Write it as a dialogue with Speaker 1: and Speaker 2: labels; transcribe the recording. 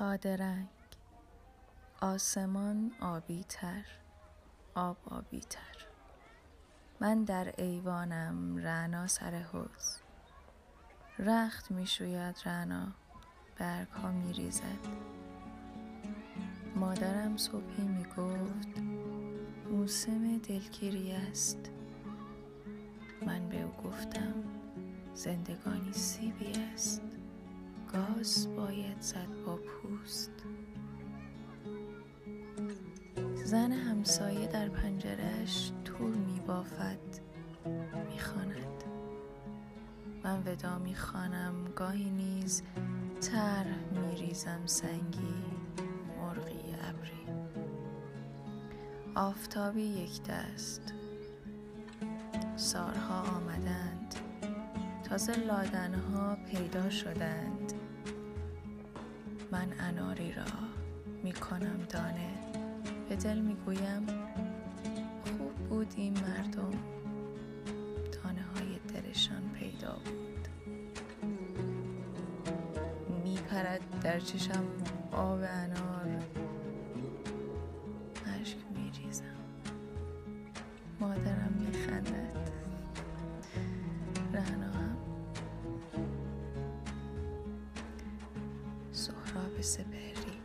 Speaker 1: ساده رنگ آسمان آبی تر آب آبی تر من در ایوانم رعنا سر حوض. رخت می شوید رعنا برگ ها می ریزد. مادرم صبحی می گفت موسم دلگیری است. من به او گفتم زندگانی سیبی است. گاز باید زد با پوست زن همسایه در پنجرش طول می بافد می خاند. من ودا می خانم گاهی نیز تر می ریزم سنگی مرغی ابری. آفتابی یک دست سارها آمدند. تازه لادنها پیدا شدند. من اناری را می کنم دانه. به دل می گویم خوب بود این مردم. دانه های دلشان پیدا بود. می پرد در چشم آب انار. اشک می ریزم مادرم می خندد رهنا هم سهراب سپهری.